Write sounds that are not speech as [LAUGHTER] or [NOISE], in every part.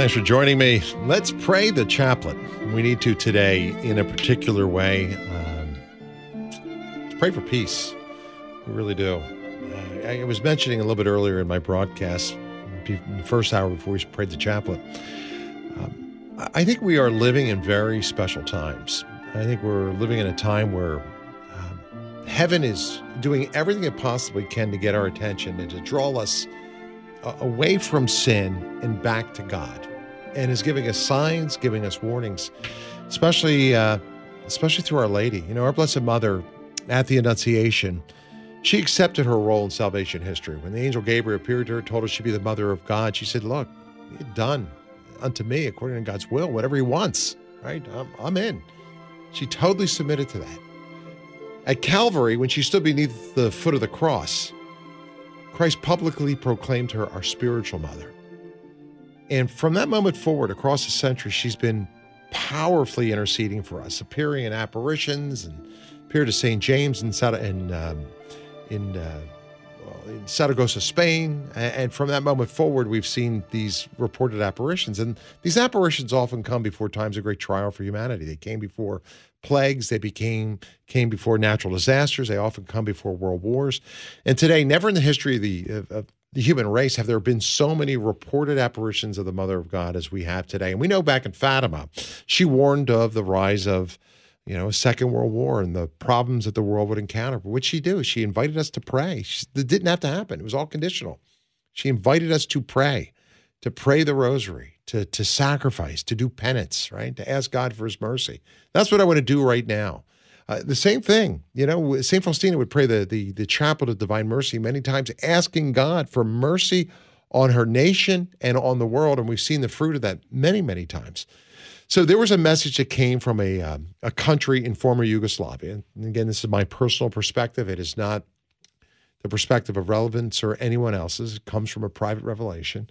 Thanks for joining me. Let's pray the chaplet. We need to today in a particular way. Um, pray for peace. We really do. Uh, I was mentioning a little bit earlier in my broadcast, the first hour before we prayed the chaplet. Um, I think we are living in very special times. I think we're living in a time where um, heaven is doing everything it possibly can to get our attention and to draw us away from sin and back to God, and is giving us signs, giving us warnings, especially uh, especially through Our Lady. You know, our Blessed Mother at the Annunciation, she accepted her role in salvation history. When the angel Gabriel appeared to her, told her she'd be the mother of God, she said, "Look, done unto me according to God's will, whatever He wants. Right? I'm, I'm in." She totally submitted to that. At Calvary, when she stood beneath the foot of the cross, Christ publicly proclaimed her our spiritual mother. And from that moment forward, across the century, she's been powerfully interceding for us, appearing in apparitions and appeared to St. James in, in, um, in, uh, in Saragossa, Spain. And from that moment forward, we've seen these reported apparitions. And these apparitions often come before times of great trial for humanity. They came before plagues. They became came before natural disasters. They often come before world wars. And today, never in the history of the of, of the human race have there been so many reported apparitions of the Mother of God as we have today. And we know back in Fatima, she warned of the rise of you know, a second world war and the problems that the world would encounter. But what she do? She invited us to pray. She, it didn't have to happen. It was all conditional. She invited us to pray, to pray the rosary, to, to sacrifice, to do penance, right? To ask God for his mercy. That's what I want to do right now. Uh, the same thing, you know, St. Faustina would pray the, the, the chaplet of divine mercy many times, asking God for mercy on her nation and on the world. And we've seen the fruit of that many, many times. So there was a message that came from a, um, a country in former Yugoslavia. And again, this is my personal perspective. It is not the perspective of relevance or anyone else's. It comes from a private revelation.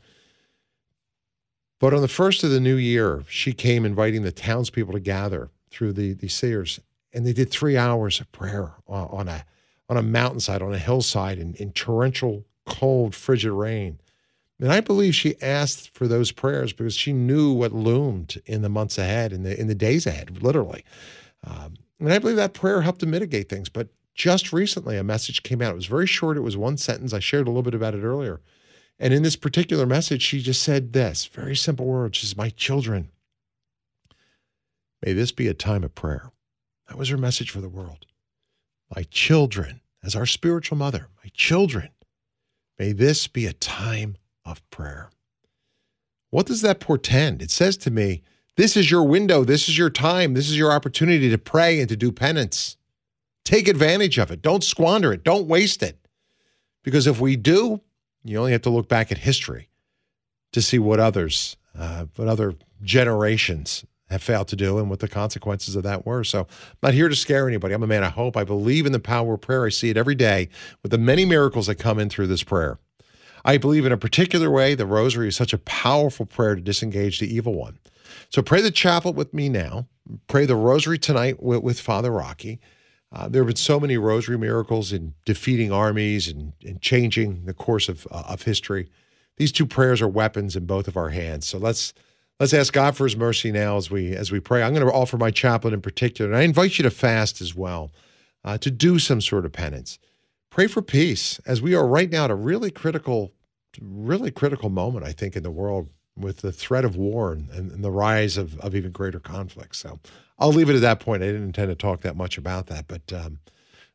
But on the first of the new year, she came inviting the townspeople to gather through the, the Seers, and they did three hours of prayer on a on a mountainside, on a hillside, in, in torrential, cold, frigid rain. And I believe she asked for those prayers because she knew what loomed in the months ahead, in the in the days ahead, literally. Um, and I believe that prayer helped to mitigate things. But just recently, a message came out. It was very short. It was one sentence. I shared a little bit about it earlier. And in this particular message, she just said this very simple words. She says, My children, may this be a time of prayer. That was her message for the world. My children, as our spiritual mother, my children, may this be a time of prayer. What does that portend? It says to me, this is your window, this is your time, this is your opportunity to pray and to do penance. Take advantage of it. Don't squander it. Don't waste it. Because if we do, you only have to look back at history to see what others, uh, what other generations have failed to do and what the consequences of that were. So I'm not here to scare anybody. I'm a man of hope. I believe in the power of prayer. I see it every day with the many miracles that come in through this prayer. I believe in a particular way the rosary is such a powerful prayer to disengage the evil one. So pray the chaplet with me now. Pray the rosary tonight with, with Father Rocky. Uh, there have been so many rosary miracles in defeating armies and, and changing the course of, uh, of history. These two prayers are weapons in both of our hands. So let's let's ask God for His mercy now as we as we pray. I'm going to offer my chaplain in particular, and I invite you to fast as well, uh, to do some sort of penance. Pray for peace as we are right now at a really critical, really critical moment. I think in the world with the threat of war and, and the rise of, of even greater conflict. So I'll leave it at that point. I didn't intend to talk that much about that, but um,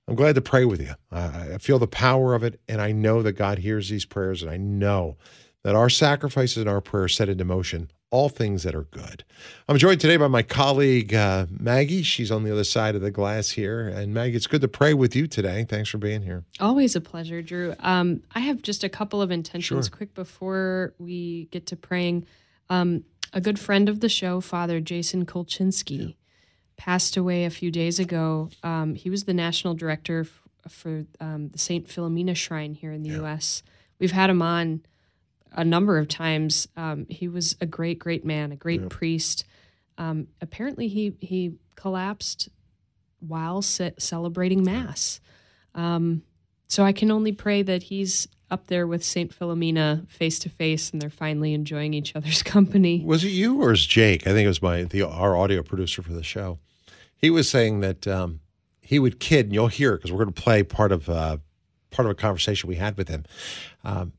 I'm glad to pray with you. Uh, I feel the power of it, and I know that God hears these prayers, and I know that our sacrifices and our prayers set into motion all things that are good. I'm joined today by my colleague, uh, Maggie. She's on the other side of the glass here. And Maggie, it's good to pray with you today. Thanks for being here. Always a pleasure, Drew. Um, I have just a couple of intentions sure. quick before we get to praying. Um, a good friend of the show, Father Jason Kulczynski, yeah. passed away a few days ago. Um, he was the national director f- for um, the St. Philomena Shrine here in the yeah. U.S. We've had him on a number of times. Um, he was a great, great man, a great yeah. priest. Um, apparently, he he collapsed while ce- celebrating mass. Um, so I can only pray that he's up there with Saint Philomena face to face, and they're finally enjoying each other's [LAUGHS] company. Was it you or is Jake? I think it was my the our audio producer for the show. He was saying that um, he would kid, and you'll hear it because we're going to play part of uh, part of a conversation we had with him. Um,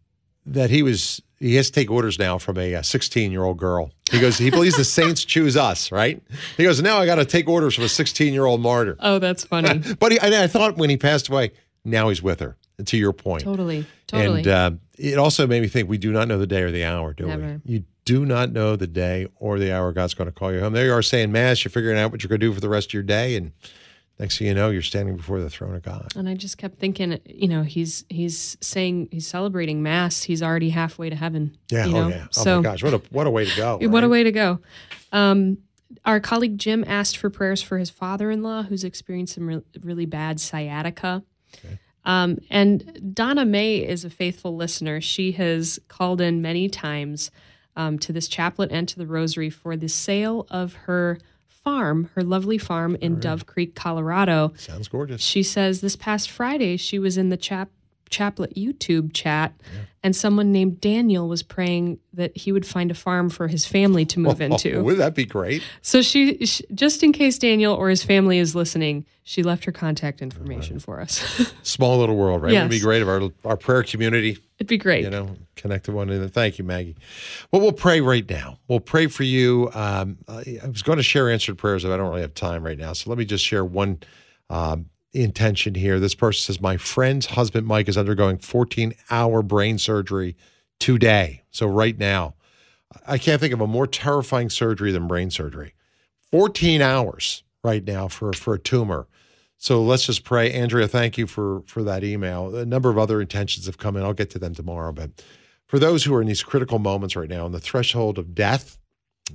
that he was he has to take orders now from a 16 year old girl. He goes, he believes the saints choose us, right? He goes, now I got to take orders from a 16 year old martyr. Oh, that's funny. [LAUGHS] but he, I thought when he passed away, now he's with her. To your point, totally, totally. And uh, it also made me think: we do not know the day or the hour, do Never. we? You do not know the day or the hour God's going to call you home. There you are saying mass. You're figuring out what you're going to do for the rest of your day, and next thing you know, you're standing before the throne of God. And I just kept thinking, you know, he's he's saying he's celebrating mass. He's already halfway to heaven. Yeah. You know? Oh yeah. Oh so, my gosh, what a what a way to go. [LAUGHS] What a way to go. Um, our colleague Jim asked for prayers for his father-in-law, who's experienced some re- really bad sciatica. Okay. Um, and Donna May is a faithful listener. She has called in many times um, to this chaplet and to the Rosary for the sale of her farm, her lovely farm in Dove Creek, Colorado. Sounds gorgeous. She says this past Friday she was in the chap chaplet YouTube chat and someone named Daniel was praying that he would find a farm for his family to move [LAUGHS] into. Wouldn't that be great? So she, she just in case Daniel or his family is listening, she left her contact information for us. [LAUGHS] Small little world, right? Wouldn't it be great if our our prayer community It'd be great. you know, connected one another. Thank you, Maggie. Well, we'll pray right now. We'll pray for you. Um, I I was going to share answered prayers, but I don't really have time right now. So let me just share one um, intention here. This person says, My friend's husband, Mike, is undergoing 14 hour brain surgery today. So, right now, I can't think of a more terrifying surgery than brain surgery. 14 hours right now for, for a tumor. So let's just pray. Andrea, thank you for for that email. A number of other intentions have come in. I'll get to them tomorrow. But for those who are in these critical moments right now, on the threshold of death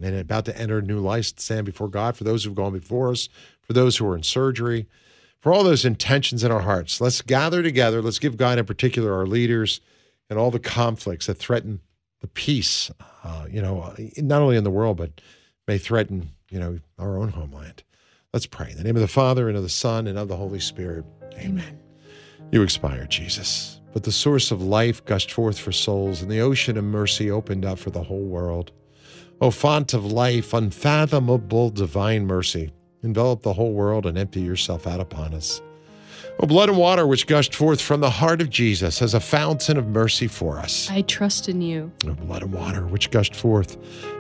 and about to enter new life, stand before God, for those who've gone before us, for those who are in surgery, for all those intentions in our hearts, let's gather together. Let's give God, in particular, our leaders and all the conflicts that threaten the peace, uh, you know, not only in the world, but may threaten, you know, our own homeland. Let's pray. In the name of the Father, and of the Son, and of the Holy Spirit. Amen. You expired, Jesus. But the source of life gushed forth for souls, and the ocean of mercy opened up for the whole world. O font of life, unfathomable divine mercy, envelop the whole world and empty yourself out upon us. O blood and water which gushed forth from the heart of Jesus as a fountain of mercy for us. I trust in you. O blood and water which gushed forth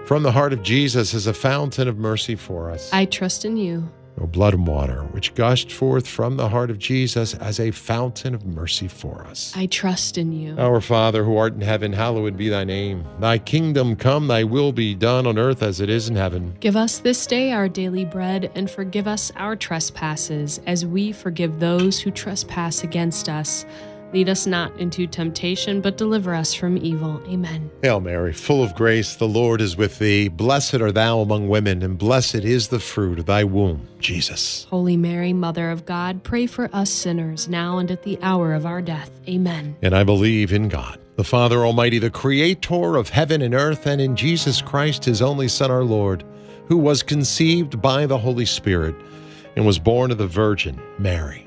from the heart of Jesus as a fountain of mercy for us. I trust in you. O blood and water, which gushed forth from the heart of Jesus as a fountain of mercy for us. I trust in you. Our Father, who art in heaven, hallowed be thy name. Thy kingdom come, thy will be done on earth as it is in heaven. Give us this day our daily bread, and forgive us our trespasses, as we forgive those who trespass against us. Lead us not into temptation, but deliver us from evil. Amen. Hail Mary, full of grace, the Lord is with thee. Blessed art thou among women, and blessed is the fruit of thy womb, Jesus. Holy Mary, Mother of God, pray for us sinners, now and at the hour of our death. Amen. And I believe in God, the Father Almighty, the creator of heaven and earth, and in Jesus Christ, his only Son, our Lord, who was conceived by the Holy Spirit and was born of the Virgin Mary.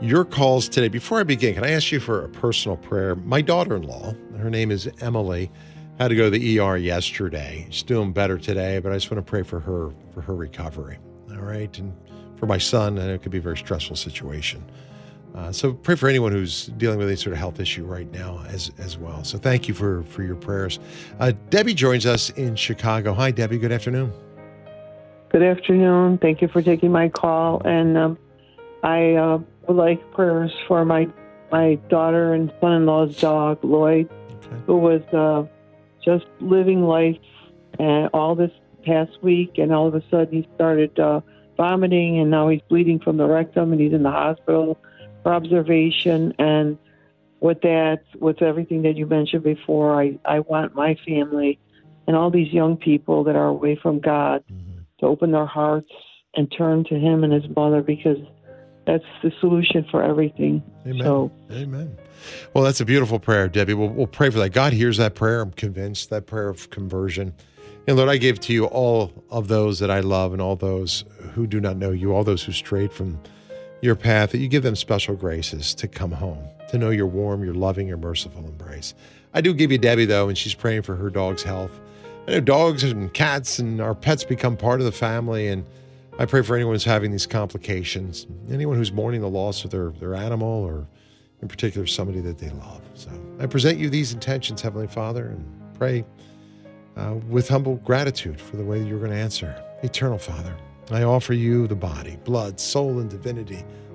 your calls today. Before I begin, can I ask you for a personal prayer? My daughter in law, her name is Emily, had to go to the ER yesterday. She's doing better today, but I just want to pray for her for her recovery. All right, and for my son, and it could be a very stressful situation. Uh, so pray for anyone who's dealing with any sort of health issue right now as as well. So thank you for for your prayers. Uh, Debbie joins us in Chicago. Hi, Debbie. Good afternoon. Good afternoon. Thank you for taking my call. And um, I uh, would like prayers for my my daughter and son-in-law's dog, Lloyd, Okay. who was uh, just living life and all this past week, and all of a sudden he started uh, vomiting, and now he's bleeding from the rectum, and he's in the hospital for observation. And with that, with everything that you mentioned before, I, I want my family and all these young people that are away from God mm-hmm. to open their hearts and turn to Him and His mother because that's the solution for everything. Amen. So, Amen. Well, that's a beautiful prayer, Debbie. We'll, we'll pray for that. God hears that prayer. I'm convinced that prayer of conversion. And Lord, I give to you all of those that I love and all those who do not know you, all those who strayed from your path, that you give them special graces to come home, to know your warm, your loving, your merciful embrace. I do give you Debbie, though, and she's praying for her dog's health. I know dogs and cats and our pets become part of the family, and I pray for anyone who's having these complications, anyone who's mourning the loss of their, their animal or in particular somebody that they love. So I present you these intentions, Heavenly Father, and pray uh, with humble gratitude for the way that you're going to answer. Eternal Father, I offer you the body, blood, soul, and divinity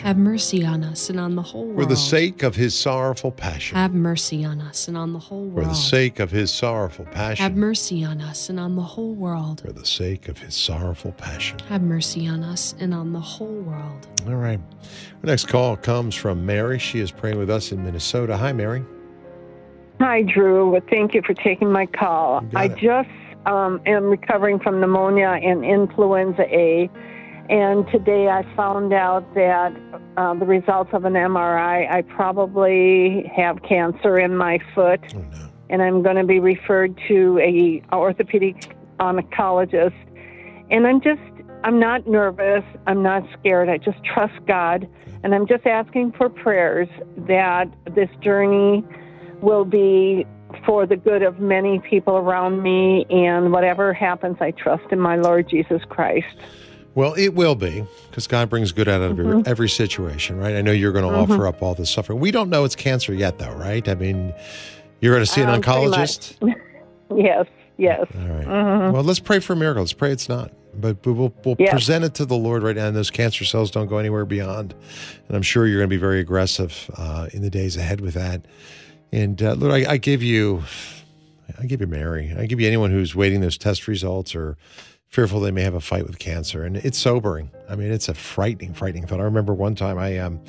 Have mercy on us and on the whole world. For the sake of his sorrowful passion. Have mercy on us and on the whole world. For the sake of his sorrowful passion. Have mercy on us and on the whole world. For the sake of his sorrowful passion. Have mercy on us and on the whole world. All right. Our next call comes from Mary. She is praying with us in Minnesota. Hi, Mary. Hi, Drew. Thank you for taking my call. I it. just um, am recovering from pneumonia and influenza A. And today I found out that uh, the results of an MRI, I probably have cancer in my foot, oh, no. and I'm going to be referred to a orthopedic oncologist. And I'm just, I'm not nervous. I'm not scared. I just trust God, and I'm just asking for prayers that this journey will be for the good of many people around me, and whatever happens, I trust in my Lord Jesus Christ. Well, it will be because God brings good out of mm-hmm. every, every, situation, right? I know you're going to mm-hmm. offer up all the suffering. We don't know it's cancer yet, though, right? I mean, you're going to see an um, oncologist. [LAUGHS] yes, yes. All right. mm-hmm. Well, let's pray for a miracle. Let's pray it's not. But, but we'll, we'll yes. present it to the Lord right now, and those cancer cells don't go anywhere beyond. And I'm sure you're going to be very aggressive uh, in the days ahead with that. And uh, Lord, I, I give you, I give you Mary. I give you anyone who's waiting those test results or fearful they may have a fight with cancer. And it's sobering. I mean, it's a frightening, frightening thought. I remember one time I um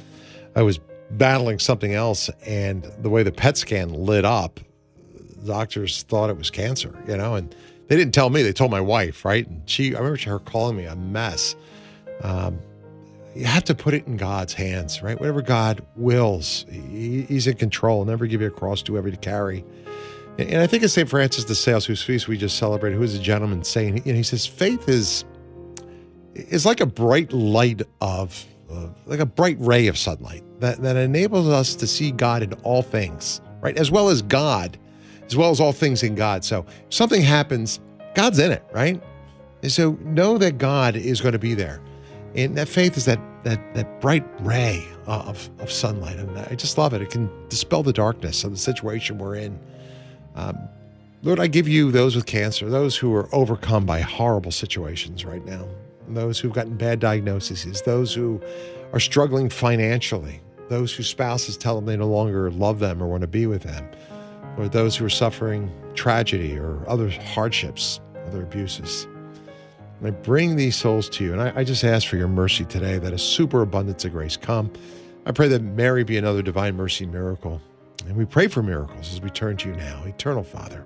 I was battling something else and the way the PET scan lit up, doctors thought it was cancer, you know, and they didn't tell me, they told my wife, right? And she I remember her calling me a mess. Um, you have to put it in God's hands, right? Whatever God wills, He's in control. Never give you a cross too heavy to carry. And I think of St. Francis de Sales, whose feast we just celebrated, who is a gentleman saying, and he says, faith is is like a bright light of, uh, like a bright ray of sunlight that, that enables us to see God in all things, right? As well as God, as well as all things in God. So if something happens, God's in it, right? And so know that God is going to be there. And that faith is that that that bright ray of, of sunlight. And I just love it. It can dispel the darkness of the situation we're in. Um, Lord, I give you those with cancer, those who are overcome by horrible situations right now, those who've gotten bad diagnoses, those who are struggling financially, those whose spouses tell them they no longer love them or want to be with them, or those who are suffering tragedy or other hardships, other abuses. And I bring these souls to you, and I, I just ask for your mercy today that a superabundance of grace come. I pray that Mary be another divine mercy miracle and we pray for miracles as we turn to you now, eternal Father.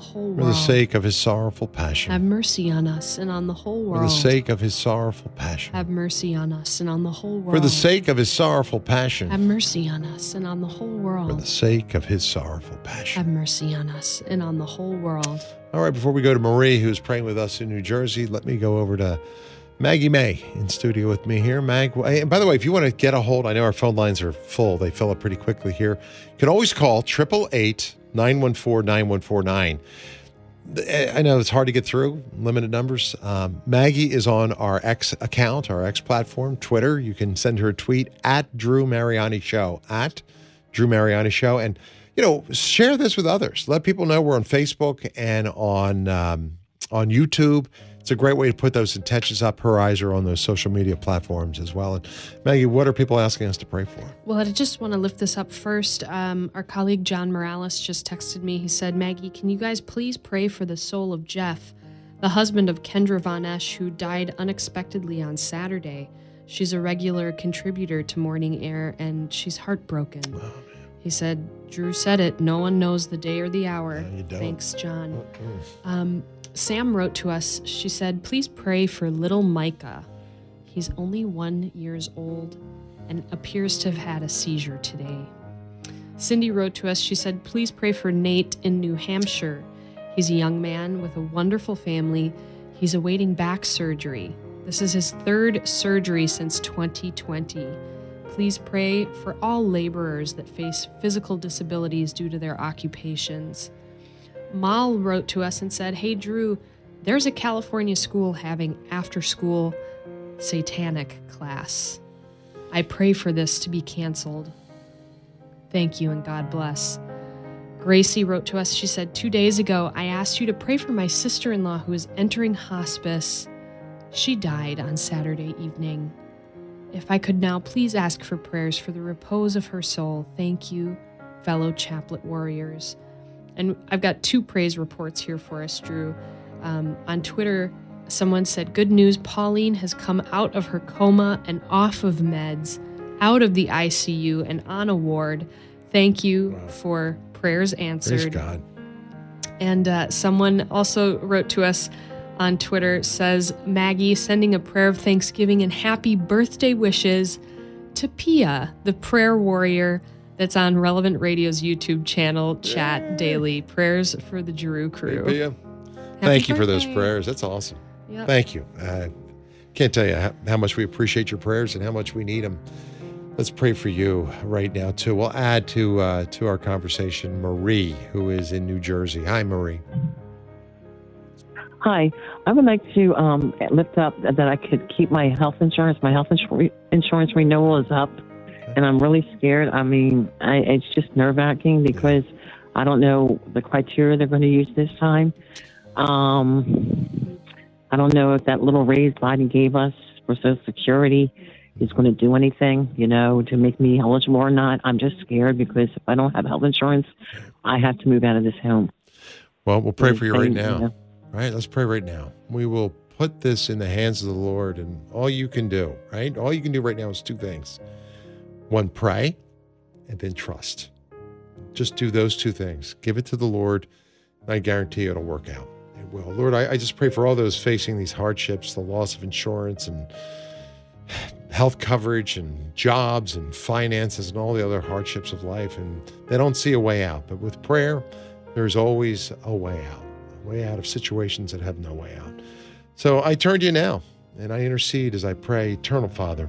whole world. For the sake of his sorrowful passion. Have mercy on us and on the whole world. For the sake of his sorrowful passion. Have mercy on us and on the whole world. For the sake of his sorrowful passion. Have mercy on us and on the whole world. For the sake of his sorrowful passion. Have mercy on us and on the whole world. All right, before we go to Marie, who's praying with us in New Jersey, let me go over to Maggie May in studio with me here. Mag, and by the way, if you want to get a hold, I know our phone lines are full. They fill up pretty quickly here. You can always call 888 914 9149. I know it's hard to get through, limited numbers. Um, Maggie is on our X account, our X platform, Twitter. You can send her a tweet at Drew Mariani Show, at Drew Mariani Show. And, you know, share this with others. Let people know we're on Facebook and on, um, on YouTube it's a great way to put those intentions up. Her eyes are on those social media platforms as well. And Maggie, what are people asking us to pray for? Well, I just want to lift this up first. Um, our colleague John Morales just texted me. He said, Maggie, can you guys please pray for the soul of Jeff, the husband of Kendra Von Esch, who died unexpectedly on Saturday? She's a regular contributor to Morning Air, and she's heartbroken. Oh, he said, Drew said it. No one knows the day or the hour. Thanks, John. Um, Sam wrote to us. She said, Please pray for little Micah. He's only one years old and appears to have had a seizure today. Cindy wrote to us. She said, Please pray for Nate in New Hampshire. He's a young man with a wonderful family. He's awaiting back surgery. This is his third surgery since 2020. Please pray for all laborers that face physical disabilities due to their occupations. Mal wrote to us and said, Hey, Drew, there's a California school having after school satanic class. I pray for this to be canceled. Thank you and God bless. Gracie wrote to us. She said, Two days ago, I asked you to pray for my sister in law who is entering hospice. She died on Saturday evening. If I could now please ask for prayers for the repose of her soul. Thank you, fellow chaplet warriors. And I've got two praise reports here for us, Drew. Um, on Twitter, someone said, Good news, Pauline has come out of her coma and off of meds, out of the ICU and on a ward. Thank you wow. for prayers answered. Praise God. And uh, someone also wrote to us on Twitter says, Maggie sending a prayer of thanksgiving and happy birthday wishes to Pia, the prayer warrior that's on Relevant Radio's YouTube channel, Chat Yay. Daily. Prayers for the Drew crew. Hey, Thank birthday. you for those prayers. That's awesome. Yep. Thank you. I can't tell you how, how much we appreciate your prayers and how much we need them. Let's pray for you right now too. We'll add to uh, to our conversation Marie, who is in New Jersey. Hi, Marie. Hi, I would like to um, lift up that I could keep my health insurance. My health insur- insurance renewal is up and I'm really scared. I mean, I, it's just nerve wracking because I don't know the criteria they're going to use this time. Um, I don't know if that little raise Biden gave us for Social Security is going to do anything, you know, to make me eligible or not. I'm just scared because if I don't have health insurance, I have to move out of this home. Well, we'll pray for you right now. You know? Right? Let's pray right now. We will put this in the hands of the Lord and all you can do, right? All you can do right now is two things one, pray, and then trust. Just do those two things. Give it to the Lord, and I guarantee it'll work out. It will. Lord, I, I just pray for all those facing these hardships, the loss of insurance and health coverage and jobs and finances and all the other hardships of life. And they don't see a way out. But with prayer, there's always a way out, a way out of situations that have no way out. So I turn to you now and I intercede as I pray, Eternal Father.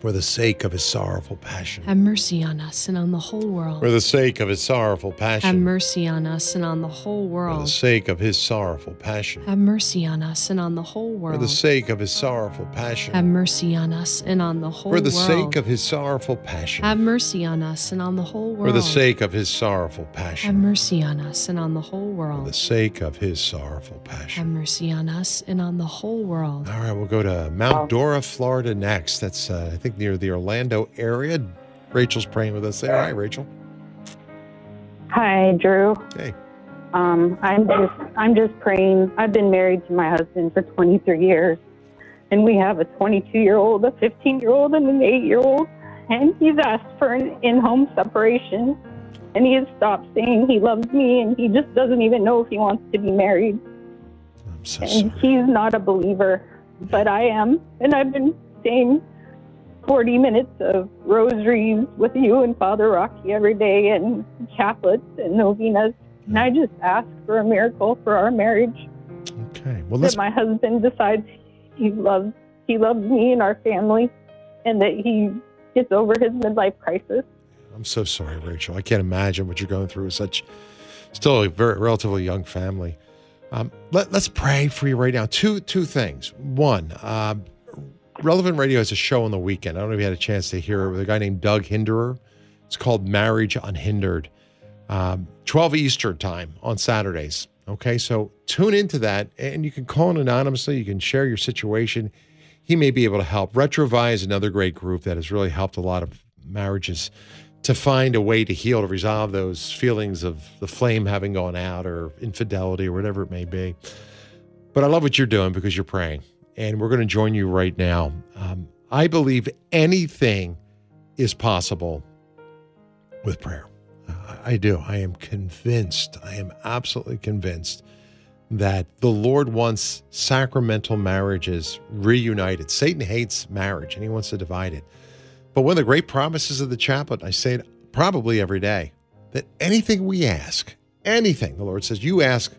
for the sake of his sorrowful passion. Have mercy on us and on the whole world. For the sake of his sorrowful passion. Have mercy on us and on the whole world. For the sake of his sorrowful passion. Have mercy on us and on the whole world. For the sake of his sorrowful passion. Have mercy on us and on the whole world. For the sake of his sorrowful passion. Have mercy on us and on the whole world. For the sake of his sorrowful passion. Have mercy on us and on the whole world. For the sake of his sorrowful passion. Have mercy on us and on the whole world. All right, we'll go to Mount Dora, Florida next. That's, uh, I think, near the Orlando area. Rachel's praying with us. Say hi, Rachel. Hi, Drew. Hey. Um, I'm just I'm just praying. I've been married to my husband for 23 years, and we have a 22 year old, a 15 year old, and an 8 year old. And he's asked for an in home separation, and he has stopped saying he loves me, and he just doesn't even know if he wants to be married. I'm so And sorry. he's not a believer, but I am, and I've been saying 40 minutes of rosaries with you and Father Rocky every day, and chaplets and novenas. And I just ask for a miracle for our marriage. Okay. Well, let's that my husband decides he loves he loves me and our family, and that he gets over his midlife crisis. I'm so sorry, Rachel. I can't imagine what you're going through with such still a very relatively young family. Um, let, let's pray for you right now. Two two things. One, um, Relevant Radio has a show on the weekend. I don't know if you had a chance to hear it with a guy named Doug Hinderer. It's called Marriage Unhindered, um, 12 Eastern time on Saturdays. Okay, so tune into that and you can call in anonymously. You can share your situation. He may be able to help. Retrouvaille is another great group that has really helped a lot of marriages to find a way to heal, to resolve those feelings of the flame having gone out or infidelity or whatever it may be. But I love what you're doing because you're praying. And we're going to join you right now. Um, I believe anything is possible with prayer. I do. I am convinced. I am absolutely convinced that the Lord wants sacramental marriages reunited. Satan hates marriage and he wants to divide it. But one of the great promises of the chaplet, I say it probably every day, that anything we ask, anything, the Lord says, you ask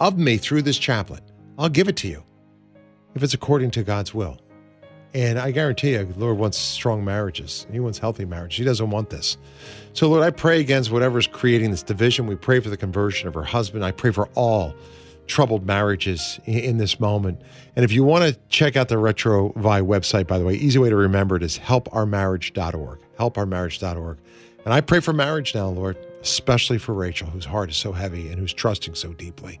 of me through this chaplet, I'll give it to you if it's according to God's will. And I guarantee you, the Lord wants strong marriages. He wants healthy marriage. He doesn't want this. So, Lord, I pray against whatever's creating this division. We pray for the conversion of her husband. I pray for all troubled marriages in, this moment. And if you want to check out the Retrouvaille website, by the way, easy way to remember it is helpourmarriage.org. Helpourmarriage.org. And I pray for marriage now, Lord, especially for Rachel, whose heart is so heavy and who's trusting so deeply.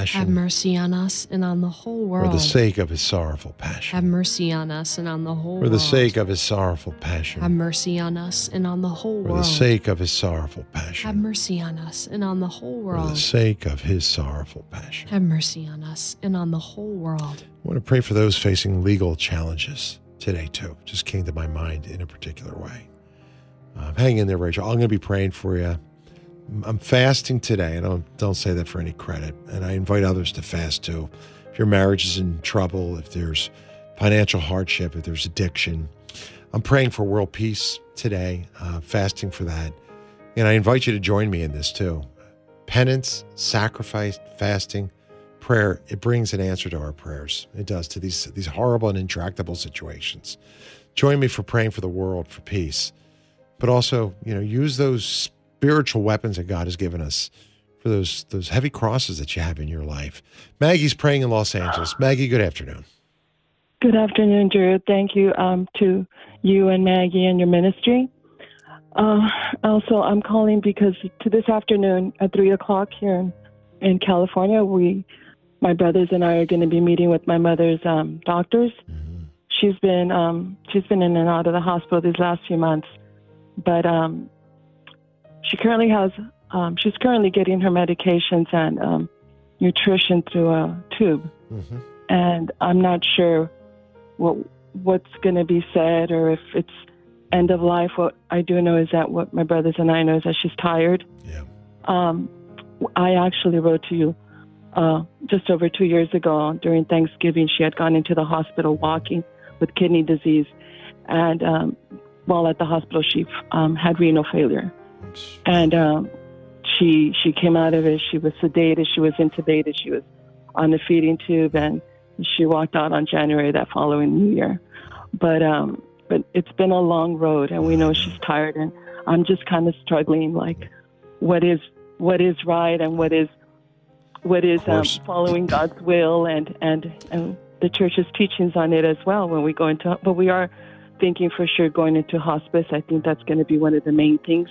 passion. mercy on us and on the whole world. For the sake of his sorrowful passion. Have mercy on us and on the whole For the sake of his sorrowful passion. Have mercy on us and on the whole For the sake of his sorrowful passion. Have mercy on us and on the whole world. For the sake of his sorrowful passion. Have mercy on us and on the whole world. I want to pray for those facing legal challenges today, too. Just came to my mind in a particular way. Uh, hang in there, Rachel. I'm going to be praying for you. I'm fasting today. I don't don't say that for any credit, and I invite others to fast too. If your marriage is in trouble, if there's financial hardship, if there's addiction, I'm praying for world peace today. Uh, fasting for that, and I invite you to join me in this too. Penance, sacrifice, fasting, prayer. It brings an answer to our prayers. It does to these these horrible and intractable situations. Join me for praying for the world for peace, but also you know use those spiritual weapons that God has given us for those those heavy crosses that you have in your life. Maggie's praying in Los Angeles. Maggie, good afternoon. Good afternoon, Drew. Thank you um, to you and Maggie and your ministry. Uh, also, I'm calling because to this afternoon at three o'clock here in, in California, we, my brothers and I, are going to be meeting with my mother's um, doctors. She's been um, she's been in and out of the hospital these last few months, but um, she currently has um, she's currently getting her medications and um, nutrition through a tube Mhm. and I'm not sure what what's going to be said or if it's end of life. What I do know is that what my brothers and I know is that she's tired. Yeah. Um, I actually wrote to you uh, just over two years ago during Thanksgiving. She had gone into the hospital walking with kidney disease, and um, while at the hospital, she um, had renal failure and um, she she came out of it. She was sedated. She was intubated. She was on the feeding tube, and she walked out on January that following New Year. But um, but it's been a long road, and we know she's tired, and I'm just kind of struggling, like, what is what is right and what is what is um, following God's will, and and and the church's teachings on it as well. When we go into, but we are thinking for sure going into hospice. I think that's going to be one of the main things.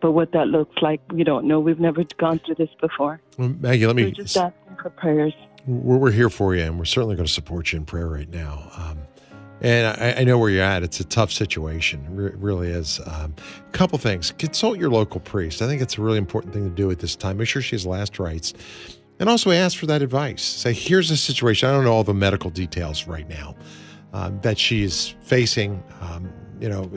But what that looks like, we don't know. We've never gone through this before. Well, Maggie, let me we're just asking for prayers. We're, we're here for you, and we're certainly going to support you in prayer right now. Um, and I, I, know where you're at. It's a tough situation. It really is. A um, couple things. Consult your local priest. I think it's a really important thing to do at this time. Make sure she has last rites. And also ask for that advice. Say, here's the situation. I don't know all the medical details right now um, that she is facing. Um, you know,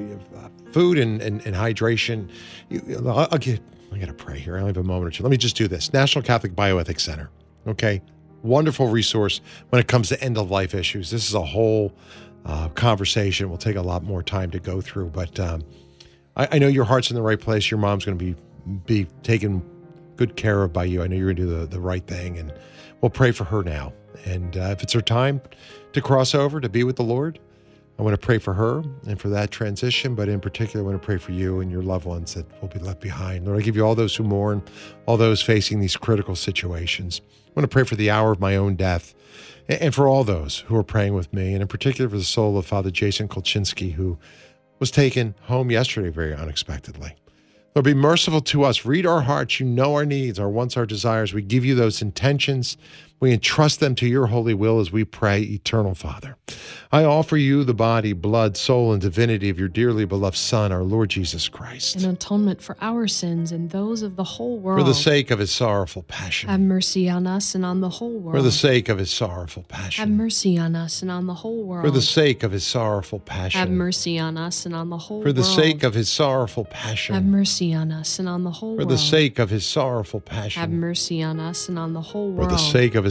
food and, and, and hydration. Get, I got to pray here. I only have a moment or two. Let me just do this. National Catholic Bioethics Center. Okay. Wonderful resource when it comes to end of life issues. This is a whole uh, conversation. Will take a lot more time to go through, but um, I, I, know your heart's in the right place. Your mom's going to be be taken good care of by you. I know you're going to do the, the right thing, and we'll pray for her now. And uh, if it's her time to cross over to be with the Lord, I want to pray for her and for that transition, but in particular, I want to pray for you and your loved ones that will be left behind. Lord, I give you all those who mourn, all those facing these critical situations. I want to pray for the hour of my own death and for all those who are praying with me, and in particular for the soul of Father Jason Kulczynski, who was taken home yesterday very unexpectedly. Lord, be merciful to us. Read our hearts. You know our needs, our wants, our desires. We give you those intentions. We entrust them to your holy will as we pray, Eternal Father. I offer you the body, blood, soul, and divinity of your dearly beloved Son, our Lord Jesus Christ. An atonement for our sins and those of the whole world. For the sake of his sorrowful passion. Have mercy on us and on the whole world. For the sake of his sorrowful passion. Have mercy on us and on the whole world. For the sake of his sorrowful passion. Have mercy on us and on the whole world. For the world. sake of his sorrowful passion. Have mercy on us and on the whole For world. For the sake of his sorrowful passion. Have mercy on us and on the whole world. For the sake of his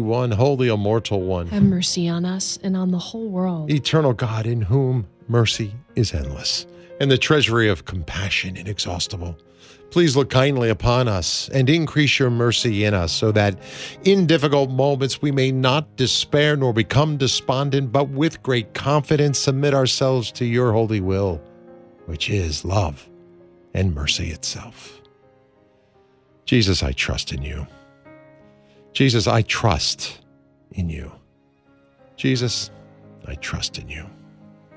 One, Holy Immortal One. Have mercy on us and on the whole world. Eternal God, in whom mercy is endless, and the treasury of compassion inexhaustible. Please look kindly upon us and increase your mercy in us, so that in difficult moments we may not despair nor become despondent, but with great confidence submit ourselves to your holy will, which is love and mercy itself. Jesus, I trust in you. Jesus, I trust in you. Jesus, I trust in you.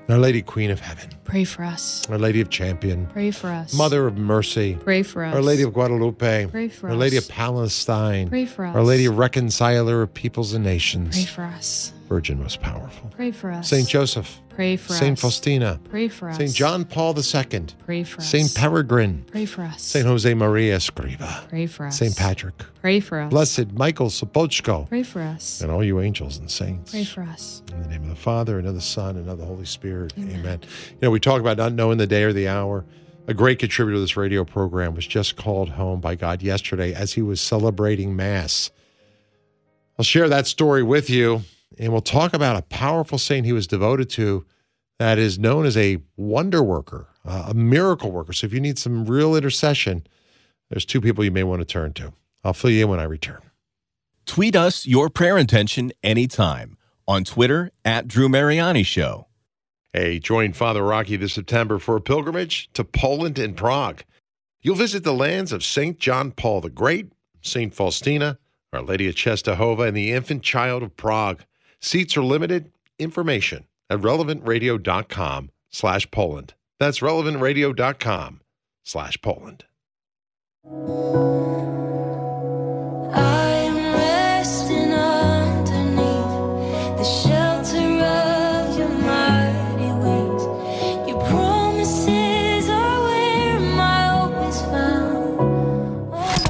Our Lady Queen of Heaven. Pray for us. Our Lady of Champion. Pray for us. Mother of Mercy. Pray for us. Our Lady of Guadalupe. Pray for Our us. Our Lady of Palestine. Pray for us. Our Lady of Reconciler of Peoples and Nations. Pray for us. Virgin most powerful. Pray for us. Saint Joseph. Pray for Saint us. Saint Faustina. Pray for us. Saint John Paul II. Pray for us. Saint Peregrine. Pray for us. Saint Jose Maria Escriva. Pray for us. Saint Patrick. Pray for us. Blessed Michael Sopocko. Pray for us. And all you angels and saints. Pray for us. In the name of the Father, and of the Son, and of the Holy Spirit. Amen. Amen. You know, we talk about not knowing the day or the hour. A great contributor to this radio program was just called home by God yesterday as he was celebrating Mass. I'll share that story with you, and we'll talk about a powerful saint he was devoted to that is known as a wonder worker, uh, a miracle worker. So if you need some real intercession, there's two people you may want to turn to. I'll fill you in when I return. Tweet us your prayer intention anytime on Twitter at Drew Mariani Show. Hey, join Father Rocky this September for a pilgrimage to Poland and Prague. You'll visit the lands of St. John Paul the Great, St. Faustina, Our Lady of Czestochowa, and the infant child of Prague. Seats are limited. Information at relevantradio.com slash Poland. That's relevantradio.com slash Poland.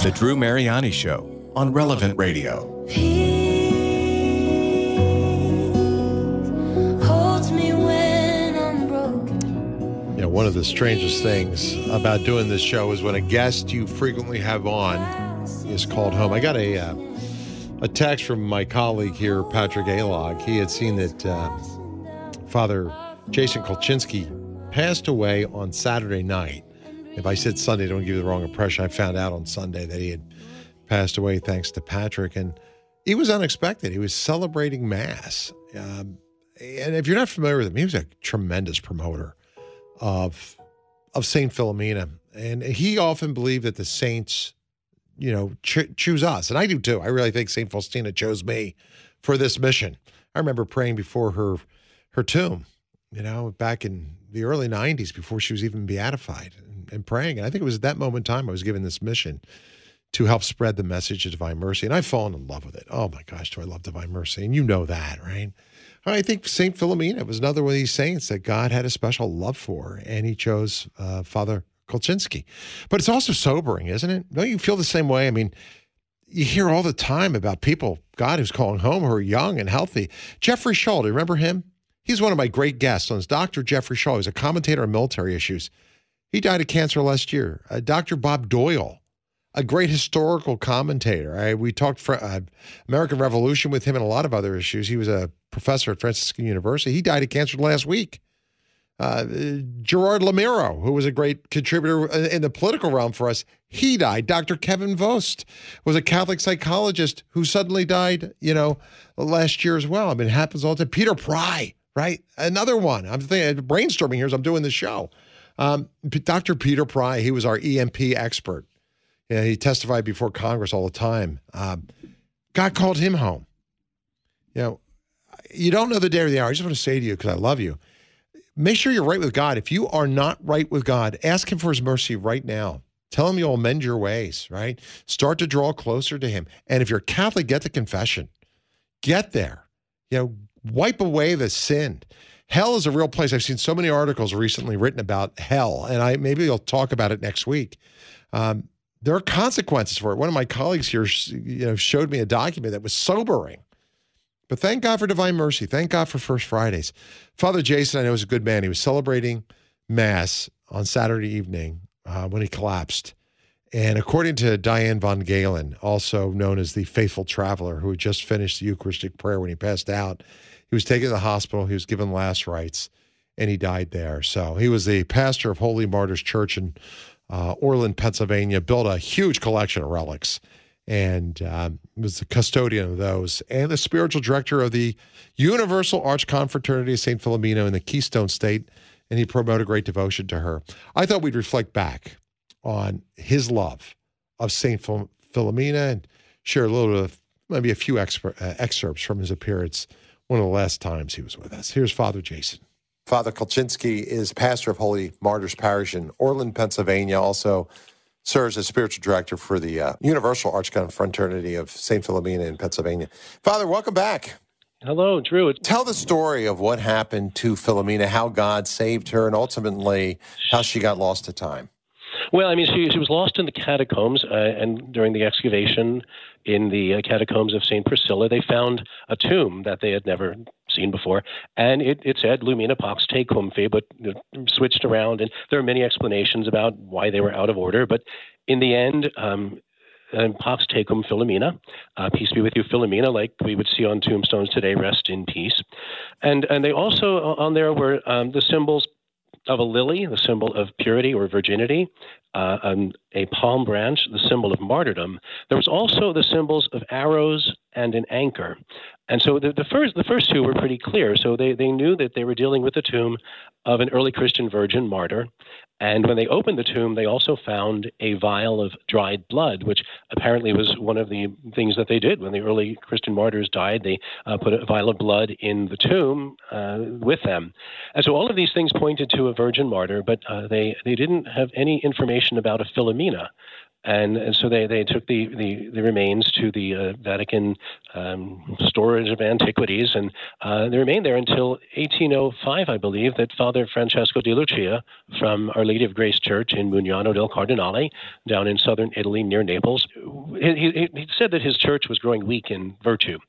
The Drew Mariani Show on Relevant Radio. One of the strangest things about doing this show is when a guest you frequently have on is called home. I got a uh, a text from my colleague here, Patrick Alog. He had seen that uh, Father Jason Kulczynski passed away on Saturday night. If I said Sunday, don't give you the wrong impression. I found out on Sunday that he had passed away thanks to Patrick, and he was unexpected. He was celebrating Mass. Um, and if you're not familiar with him, he was a tremendous promoter of of Saint Philomena, and he often believed that the saints, you know, ch- choose us, and I do too. I really think Saint Faustina chose me for this mission. I remember praying before her her tomb, you know, back in the early '90s before she was even beatified, and, and praying. And I think it was at that moment in time I was given this mission to help spread the message of divine mercy, and I've fallen in love with it. Oh my gosh, do I love divine mercy? And you know that, right? I think St. Philomena was another one of these saints that God had a special love for, and he chose uh, Father Kulczynski. But it's also sobering, isn't it? Don't you feel the same way? I mean, you hear all the time about people, God who's calling home who are young and healthy. Jeffrey Shaw, do you remember him? He's one of my great guests on Dr. Jeffrey Shaw. He's a commentator on military issues. He died of cancer last year. Uh, Dr. Bob Doyle, a great historical commentator. I, we talked for, uh, American Revolution with him and a lot of other issues. He was a professor at Franciscan University. He died of cancer last week. Uh, Gerard Lameiro, who was a great contributor in the political realm for us, he died. Dr. Kevin Vost was a Catholic psychologist who suddenly died, you know, last year as well. I mean, it happens all the time. Peter Pry, right? Another one. I'm thinking, brainstorming here as I'm doing the show. Um, Dr. Peter Pry, he was our EMP expert. Yeah, he testified before Congress all the time. Um, God called him home. You know, you don't know the day or the hour. I just want to say to you, because I love you, make sure you're right with God. If you are not right with God, ask Him for His mercy right now. Tell Him you'll amend your ways, right? Start to draw closer to Him. And if you're Catholic, get the confession. Get there. You know, wipe away the sin. Hell is a real place. I've seen so many articles recently written about hell, and I maybe I'll talk about it next week. Um, there are consequences for it. One of my colleagues here, you know, showed me a document that was sobering. But thank God for divine mercy. Thank God for First Fridays. Father Jason, I know, is a good man. He was celebrating Mass on Saturday evening uh, when he collapsed. And according to Diane von Glahn, also known as the faithful traveler who had just finished the Eucharistic prayer when he passed out, he was taken to the hospital. He was given last rites and he died there. So he was the pastor of Holy Martyrs Church in uh, Oreland, Pennsylvania, built a huge collection of relics and um, was the custodian of those and the spiritual director of the Universal Arch Confraternity of St. Philomena in the Keystone State, and he promoted great devotion to her. I thought we'd reflect back on his love of St. Philomena and share a little of maybe a few uh, excerpts from his appearance one of the last times he was with us. Here's Father Jason. Father Kulczynski is pastor of Holy Martyrs Parish in Oreland, Pennsylvania, also serves as spiritual director for the uh, Universal Archconfraternity of St. Philomena in Pennsylvania. Father, welcome back. Hello, Drew. Tell the story of what happened to Philomena, how God saved her, and ultimately how she got lost to time. Well, I mean, she, she was lost in the catacombs, uh, and during the excavation in the uh, catacombs of St. Priscilla, they found a tomb that they had never seen before, and it, it said Lumina Pax Tecum Fe, but switched around, and there are many explanations about why they were out of order, but in the end, um, and Pax Tecum Philomena, uh, peace be with you, Philomena, like we would see on tombstones today, rest in peace. And and they also on there were um, the symbols of a lily, the symbol of purity or virginity, uh, um, a palm branch, the symbol of martyrdom. There was also the symbols of arrows and an anchor. And so the, the, first the first two were pretty clear. So they, they knew that they were dealing with the tomb of an early Christian virgin martyr. And when they opened the tomb, they also found a vial of dried blood, which apparently was one of the things that they did when the early Christian martyrs died. They uh, put a vial of blood in the tomb uh, with them. And so all of these things pointed to a virgin martyr, but uh, they, they didn't have any information about a Philomena and, and so they, they took the, the, the remains to the uh, Vatican um, storage of antiquities, and uh, they remained there until 1805, I believe, that Father Francesco di Lucia from Our Lady of Grace Church in Mugnano del Cardinale, down in southern Italy near Naples, he, he, he said that his church was growing weak in virtue.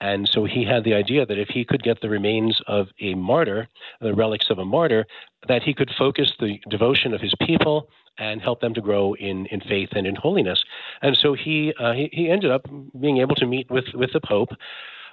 And so he had the idea that if he could get the remains of a martyr, the relics of a martyr, that he could focus the devotion of his people and help them to grow in, in faith and in holiness. And so he, uh, he, he ended up being able to meet with, with the Pope.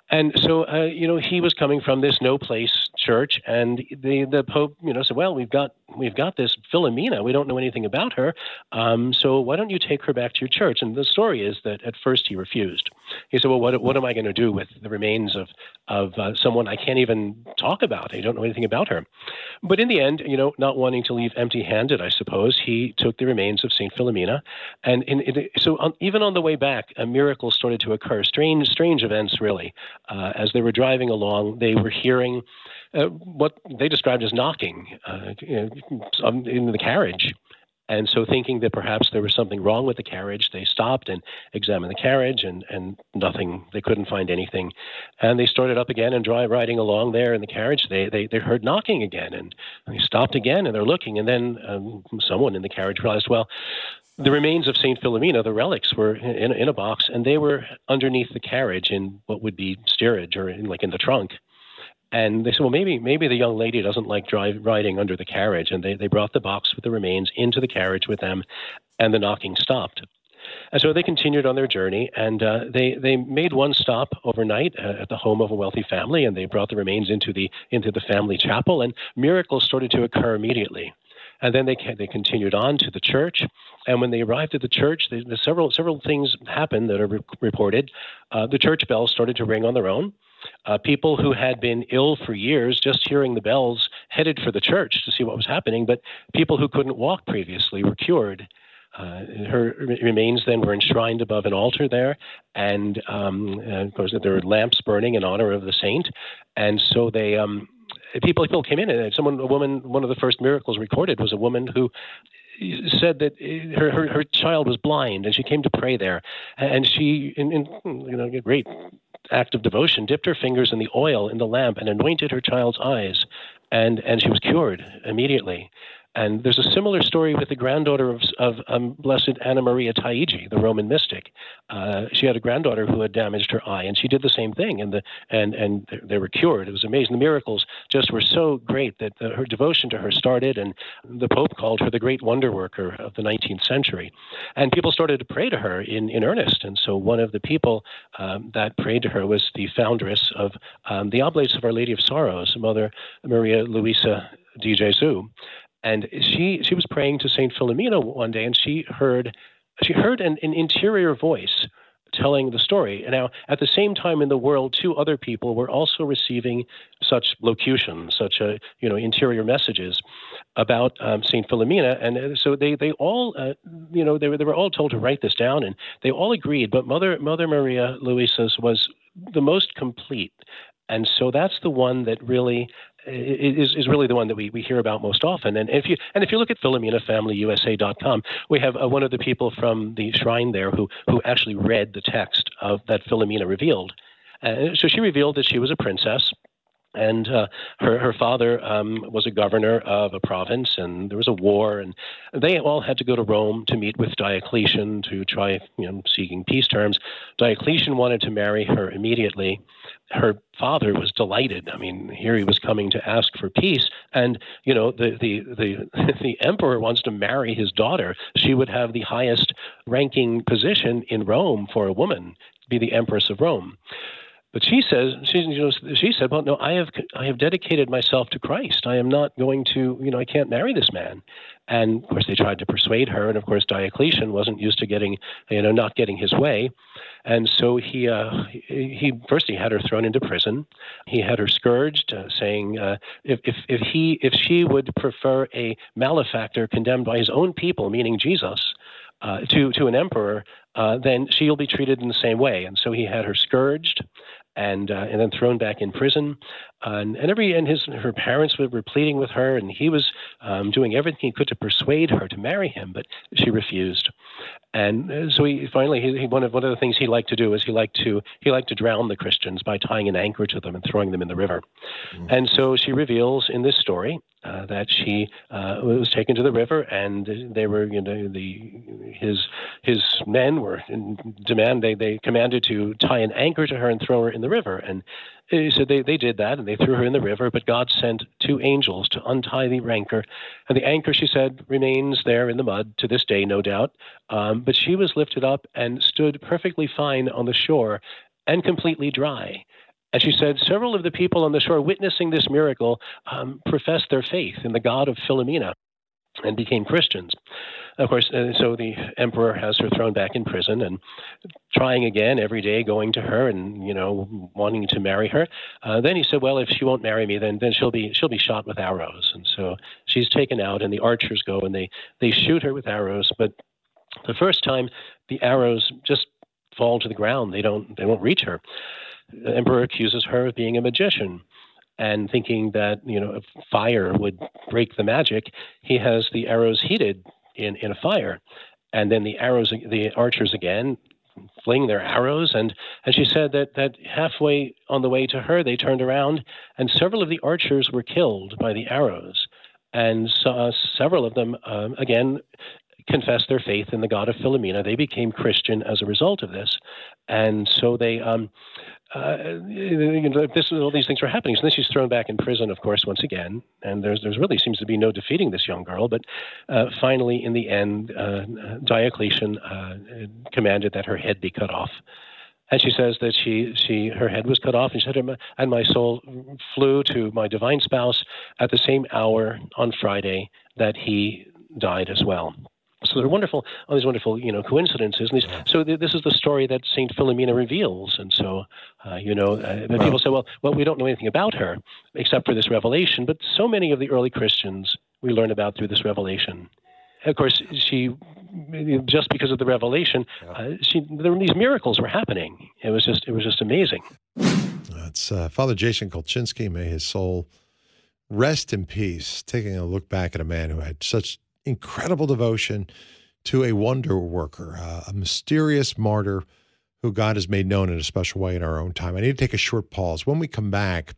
And so, uh, you know, he was coming from this no place church, and the the Pope, you know, said, "Well, we've got we've got this Philomena. We don't know anything about her. Um, so why don't you take her back to your church?" And the story is that at first he refused. He said, "Well, what what am I going to do with the remains of of uh, someone I can't even talk about? I don't know anything about her." But in the end, you know, not wanting to leave empty-handed, I suppose he took the remains of Saint Philomena, and in, in, so on, even on the way back, a miracle started to occur. Strange, strange events, really. Uh, as they were driving along, they were hearing uh, what they described as knocking uh, in the carriage. And so, thinking that perhaps there was something wrong with the carriage, they stopped and examined the carriage, and, and nothing. They couldn't find anything. And they started up again and drive riding along there in the carriage. They they, they heard knocking again, and they stopped again, and they're looking. And then um, someone in the carriage realized, well, the remains of Saint Philomena, the relics, were in, in a box, and they were underneath the carriage in what would be steerage or in, like in the trunk. And they said, well, maybe maybe the young lady doesn't like drive, riding under the carriage. And they, they brought the box with the remains into the carriage with them, and the knocking stopped. And so they continued on their journey, and uh, they they made one stop overnight uh, at the home of a wealthy family, and they brought the remains into the into the family chapel, and miracles started to occur immediately. And then they they continued on to the church, and when they arrived at the church, they, several several things happened that are re- reported. Uh, the church bells started to ring on their own. Uh, people who had been ill for years, just hearing the bells, headed for the church to see what was happening. But people who couldn't walk previously were cured. Uh, her remains then were enshrined above an altar there, and, um, of course there were lamps burning in honor of the saint. And so they, um, people, people came in, and someone, a woman, one of the first miracles recorded was a woman who said that eh, her, her, her child was blind, and she came to pray there, and she, in, in you know, great act of devotion, dipped her fingers in the oil in the lamp and anointed her child's eyes, and, and she was cured immediately. And there's a similar story with the granddaughter of, of um, Blessed Anna Maria Taigi, the Roman mystic. Uh, she had a granddaughter who had damaged her eye, and she did the same thing, and the and and they were cured. It was amazing. The miracles just were so great that the, her devotion to her started, and the Pope called her the great wonder worker of the 19th century. And people started to pray to her in in earnest. And so one of the people um, that prayed to her was the foundress of um, the Oblates of Our Lady of Sorrows, Mother Maria Luisa di Gesù and she she was praying to Saint Philomena one day, and she heard she heard an, an interior voice telling the story. Now, at the same time in the world, two other people were also receiving such locution, such a you know interior messages about um, Saint Philomena, and uh, so they they all uh, you know they were they were all told to write this down, and they all agreed. But Mother Mother Maria Luisa's was the most complete. And so that's the one that really is, is really the one that we, we hear about most often. And if you and if you look at PhilomenaFamilyUSA.com, we have uh, one of the people from the shrine there who who actually read the text of that Philomena revealed. Uh, so she revealed that she was a princess and uh, her her father um, was a governor of a province, and there was a war, and they all had to go to Rome to meet with Diocletian to try, you know, seeking peace terms. Diocletian wanted to marry her immediately. Her father was delighted. I mean, here he was coming to ask for peace, and you know, the the the [LAUGHS] the emperor wants to marry his daughter. She would have the highest ranking position in Rome for a woman, be the empress of Rome. But she says, she, you know, she said, well, no, I have, I have dedicated myself to Christ. I am not going to, you know, I can't marry this man. And of course, they tried to persuade her. And of course, Diocletian wasn't used to getting, you know, not getting his way. And so he, uh, he first he had her thrown into prison. He had her scourged, uh, saying uh, if, if, if he, if she would prefer a malefactor condemned by his own people, meaning Jesus, uh, to to an emperor, uh, then she'll be treated in the same way. And so he had her scourged, and uh, and then thrown back in prison. And, and every and his her parents were, were pleading with her, and he was um, doing everything he could to persuade her to marry him, but she refused. And uh, so he finally he, he, one of one of the things he liked to do is he liked to he liked to drown the Christians by tying an anchor to them and throwing them in the river. Mm. And so she reveals in this story uh, that she uh, was taken to the river, and they were, you know, the his his men were in demand. They they commanded to tie an anchor to her and throw her in the river, and so they they did that, and they threw her in the river. But God sent two angels to untie the anchor, and the anchor, she said, remains there in the mud to this day, no doubt. Um, but she was lifted up and stood perfectly fine on the shore and completely dry. And she said, several of the people on the shore witnessing this miracle um, professed their faith in the God of Philomena and became Christians. Of course, uh, so the emperor has her thrown back in prison and trying again every day, going to her and you know wanting to marry her. Uh, then he said, "Well, if she won't marry me, then then she'll be she'll be shot with arrows." And so she's taken out, and the archers go and they they shoot her with arrows. But the first time, the arrows just fall to the ground; they don't they won't reach her the emperor accuses her of being a magician and thinking that you know fire would break the magic he has the arrows heated in in a fire. And then the arrows the archers again fling their arrows. And and she said that that halfway on the way to her they turned around and several of the archers were killed by the arrows. And so, uh, several of them um, again confessed their faith in the God of Philomena. They became Christian as a result of this, and so they um, uh, you know, this all these things were happening. So then she's thrown back in prison, of course, once again. And there's there's really seems to be no defeating this young girl. But uh, finally, in the end, uh, Diocletian uh, commanded that her head be cut off. And she says that she she her head was cut off, and she said, and my soul flew to my divine spouse at the same hour on Friday that he died as well. So they're wonderful, all these wonderful, you know, coincidences. And these, so th- this is the story that Saint Philomena reveals. And so, uh, you know, uh, people say, well, well, we don't know anything about her except for this revelation. But so many of the early Christians we learn about through this revelation. Of course, she just because of the revelation, uh, she there these miracles were happening. It was just it was just amazing. That's uh, Father Jason Kulczynski. May his soul rest in peace. Taking a look back at a man who had such incredible devotion to a wonder worker, uh, a mysterious martyr who God has made known in a special way in our own time. I need to take a short pause. When we come back,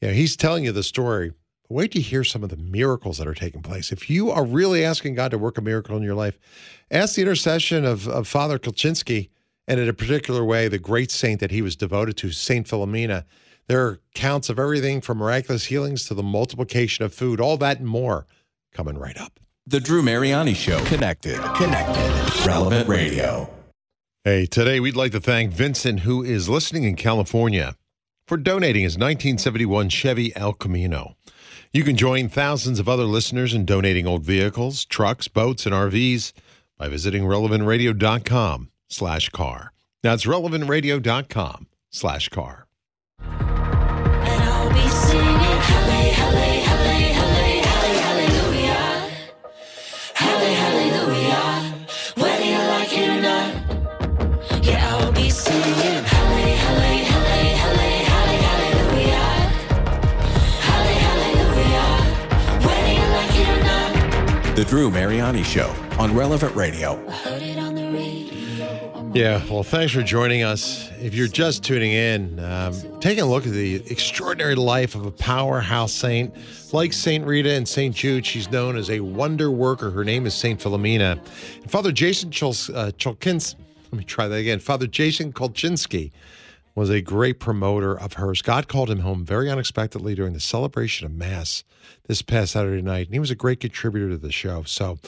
you know, he's telling you the story. Wait to hear some of the miracles that are taking place. If you are really asking God to work a miracle in your life, ask the intercession of, of Father Kulczynski and in a particular way, the great saint that he was devoted to, Saint Philomena. There are counts of everything from miraculous healings to the multiplication of food, all that and more coming right up. The Drew Mariani Show. Connected. Connected. Relevant Radio. Hey, today we'd like to thank Vincent, who is listening in California, for donating his 1971 Chevy El Camino. You can join thousands of other listeners in donating old vehicles, trucks, boats, and RVs by visiting relevantradio.com slash car. That's relevantradio.com slash car. The Drew Mariani Show on Relevant Radio. Yeah, well, thanks for joining us. If you're just tuning in, um, taking a look at the extraordinary life of a powerhouse saint like Saint Rita and Saint Jude. She's known as a wonder worker. Her name is Saint Philomena. And Father Jason Chol- uh, Cholkins, let me try that again. Father Jason Kulczynski was a great promoter of hers. God called him home very unexpectedly during the celebration of Mass this past Saturday night, and he was a great contributor to the show. So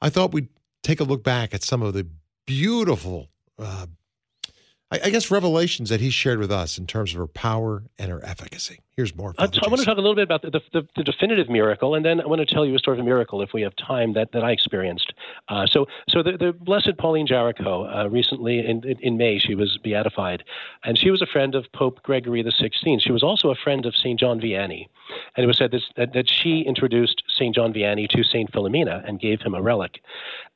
I thought we'd take a look back at some of the beautiful uh, I, I, guess, revelations that he shared with us in terms of her power and her efficacy. Here's more. I, I want to talk a little bit about the, the, the, definitive miracle, and then I want to tell you a story of a miracle if we have time that, that I experienced. Uh, so, so the, the Blessed Pauline Jaricot, uh, recently in, in May, she was beatified, and she was a friend of Pope Gregory XVI. She was also a friend of St. John Vianney, and it was said this, that, that she introduced St. John Vianney to St. Philomena and gave him a relic.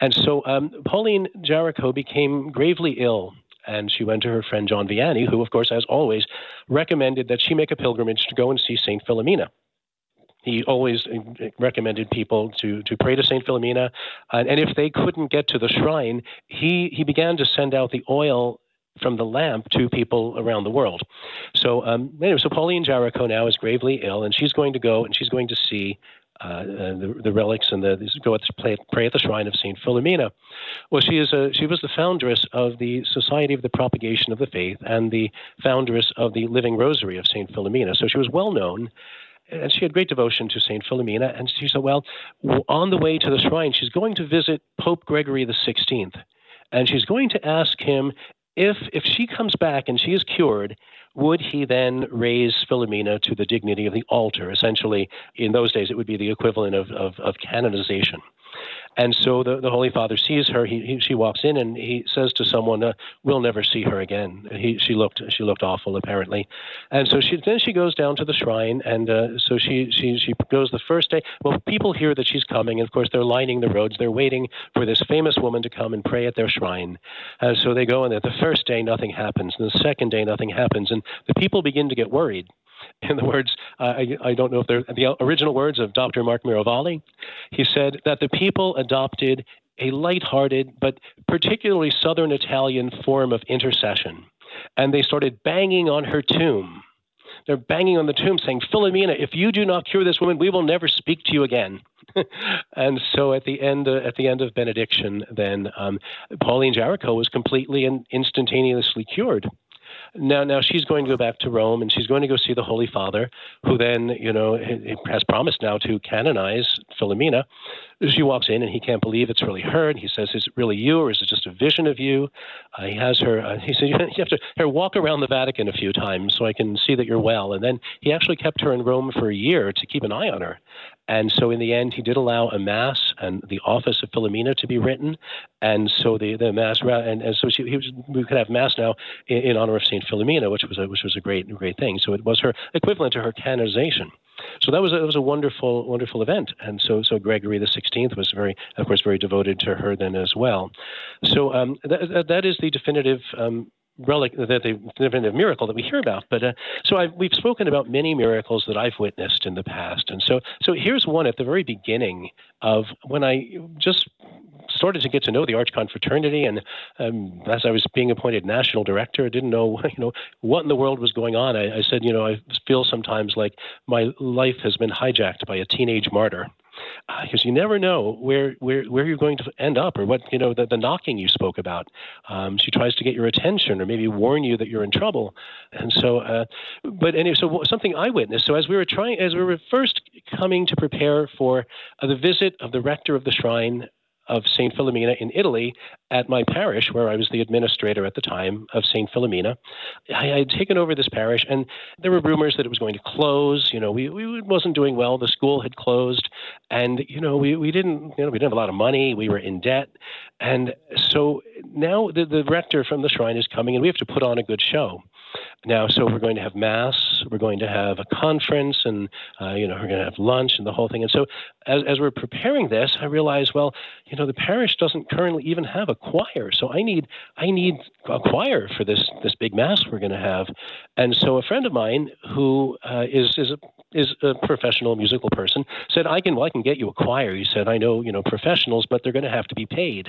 And so um, Pauline Jaricot became gravely ill and she went to her friend John Vianney, who, of course, as always, recommended that she make a pilgrimage to go and see St. Philomena he always recommended people to to pray to Saint Philomena, uh, and if they couldn't get to the shrine, he he began to send out the oil from the lamp to people around the world. So um, anyway, so Pauline Jaricot now is gravely ill, and she's going to go and she's going to see uh, the, the, relics and the, go to pray, pray at the shrine of Saint Philomena. Well, she is a, she was the foundress of the Society of the Propagation of the Faith and the foundress of the Living Rosary of Saint Philomena. So she was well known. And she had great devotion to Saint Philomena. And she said, well, on the way to the shrine, she's going to visit Pope Gregory the 16th and she's going to ask him if if she comes back and she is cured, would he then raise Philomena to the dignity of the altar? Essentially, in those days, it would be the equivalent of, of, of canonization. And so the, the Holy Father sees her. He, he, she walks in and he says to someone, uh, "We'll never see her again." He, she looked she looked awful apparently, and so she then she goes down to the shrine and uh, so she she she goes the first day. Well, people hear that she's coming, and of course they're lining the roads. They're waiting for this famous woman to come and pray at their shrine. And so they go, in and the first day nothing happens, and the second day nothing happens, and the people begin to get worried [LAUGHS] in the words, uh, I, I, don't know if they're the original words of Dr. Mark Miravalle. He said that the people adopted a light-hearted but particularly Southern Italian form of intercession, and they started banging on her tomb. They're banging on the tomb, saying, "Philomena, if you do not cure this woman, we will never speak to you again." [LAUGHS] and so, at the end, uh, at the end of benediction, then um, Pauline Jaricot was completely and instantaneously cured. Now, now she's going to go back to Rome, and she's going to go see the Holy Father, who then, you know, has promised now to canonize Philomena. She walks in, and he can't believe it's really her. And he says, "Is it really you, or is it just a vision of you?" Uh, he has her. Uh, he said, [LAUGHS] "You have to her walk around the Vatican a few times so I can see that you're well." And then he actually kept her in Rome for a year to keep an eye on her. And so in the end, he did allow a mass and the office of Philomena to be written. And so the, the mass, and, and so she, was, we could have mass now in, in honor of Saint Philomena, which was a, which was a great great thing. So it was her equivalent to her canonization. So that was a, was a wonderful wonderful event, and so so Gregory the Sixteenth was very of course very devoted to her then as well. So um, that, that is the definitive um, relic, the, the definitive miracle that we hear about. But uh, so I've, we've spoken about many miracles that I've witnessed in the past, and so so here's one at the very beginning of when I just started to get to know the Arch Confraternity, and um, as I was being appointed national director, I didn't know [LAUGHS] you know what in the world was going on. I, I said, you know, I feel sometimes like my life has been hijacked by a teenage martyr because uh, you never know where, where, where you're going to end up or what, you know, the, the knocking you spoke about. Um, she tries to get your attention or maybe warn you that you're in trouble. And so, uh, but anyway, so something I witnessed. So as we were trying, as we were first coming to prepare for uh, the visit of the rector of the shrine of St. Philomena in Italy at my parish, where I was the administrator at the time of St. Philomena. I had taken over this parish, and there were rumors that it was going to close. You know, we, we wasn't doing well. The school had closed, and you know, we, we didn't you know we didn't have a lot of money. We were in debt, and so now the, the rector from the shrine is coming, and we have to put on a good show. Now, so we're going to have mass, we're going to have a conference, and uh, you know we're going to have lunch and the whole thing. And so, as, as we're preparing this, I realized, well, you know, the parish doesn't currently even have a choir, so I need I need a choir for this this big mass we're going to have. And so, a friend of mine who uh, is is a is a professional musical person said, I can well, I can get you a choir. He said, I know you know professionals, but they're going to have to be paid.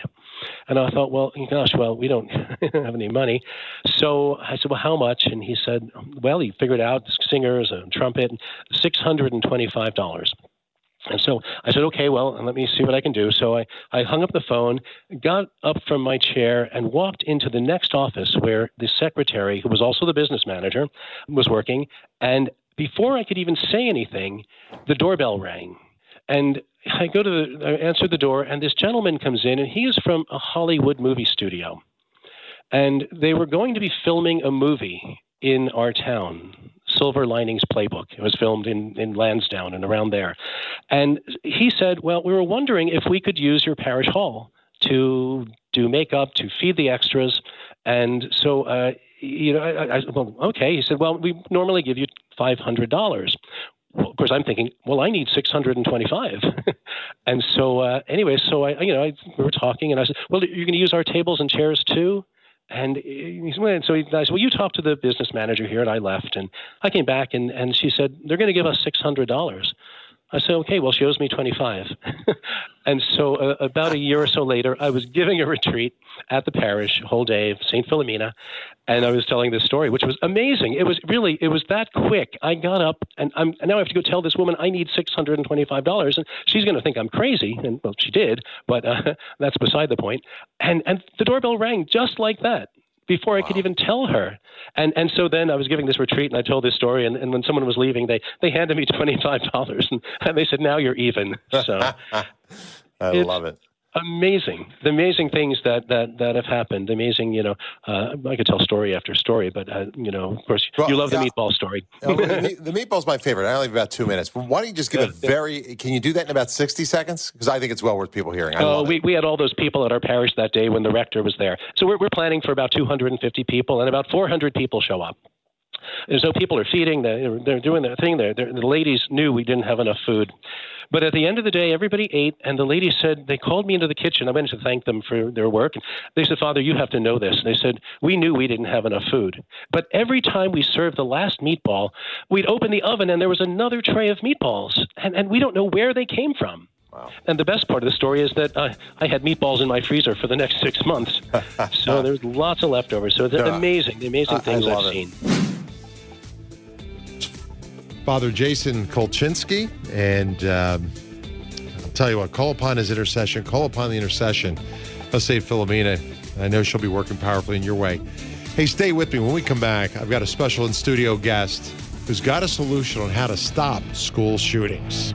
And I thought, well, gosh, well, we don't [LAUGHS] have any money. So I said, well, how much? And he said, well, he figured out singers and trumpet, six hundred and twenty-five dollars. And so I said, okay, well, let me see what I can do. So I, I hung up the phone, got up from my chair, and walked into the next office where the secretary, who was also the business manager, was working. And before I could even say anything, the doorbell rang. And I go to the, I answer the door, and this gentleman comes in, and he is from a Hollywood movie studio. And they were going to be filming a movie in our town, Silver Linings Playbook. It was filmed in, in Lansdowne and around there. And he said, Well, we were wondering if we could use your parish hall to do makeup, to feed the extras. And so, uh, you know, I, I, well, okay. He said, Well, we normally give you $500. Well, of course, I'm thinking, well, I need 625. [LAUGHS] and so, uh, anyway, so I, you know, I, we were talking, and I said, well, you're going to use our tables and chairs too? And he went, so he, I said, well, you talk to the business manager here. And I left. And I came back and, and she said, they're going to give us $600. I said, okay, well, she owes me 25. [LAUGHS] and so uh, about a year or so later, I was giving a retreat at the parish, whole day, of St. Philomena, and I was telling this story, which was amazing. It was really, it was that quick. I got up and I'm, and now I have to go tell this woman I need $625 and she's going to think I'm crazy. And well, she did, but uh, [LAUGHS] that's beside the point. And, and the doorbell rang just like that before I could even tell her. And and so then I was giving this retreat and I told this story and, and when someone was leaving they they handed me twenty five dollars and, and they said now you're even. So [LAUGHS] I love it amazing, the amazing things that that that have happened. Amazing, you know. Uh, I could tell story after story, but uh, you know, of course, well, you love yeah. the meatball story. the, the meatball's my favorite. I only have about two minutes. Why don't you just give a very? Can you do that in about sixty seconds? Because I think it's well worth people hearing. Oh, we, we had all those people at our parish that day when the rector was there. So we're we're planning for about two hundred and fifty people, and about four hundred people show up. And so people are feeding, they're, they're doing their thing there. They're, the ladies knew we didn't have enough food. But at the end of the day, everybody ate, and the ladies said, they called me into the kitchen. I went to thank them for their work. They said, Father, you have to know this. They said, We knew we didn't have enough food. But every time we served the last meatball, we'd open the oven and there was another tray of meatballs. And, and we don't know where they came from. Wow. And the best part of the story is that uh, I had meatballs in my freezer for the next six months. [LAUGHS] so there's lots of leftovers. So it's no, amazing, the amazing things I've it. seen. Father Jason Kulczynski. And um, I'll tell you what, call upon his intercession, call upon the intercession of St. Philomena. I know she'll be working powerfully in your way. Hey, stay with me. When we come back, I've got a special in studio guest who's got a solution on how to stop school shootings.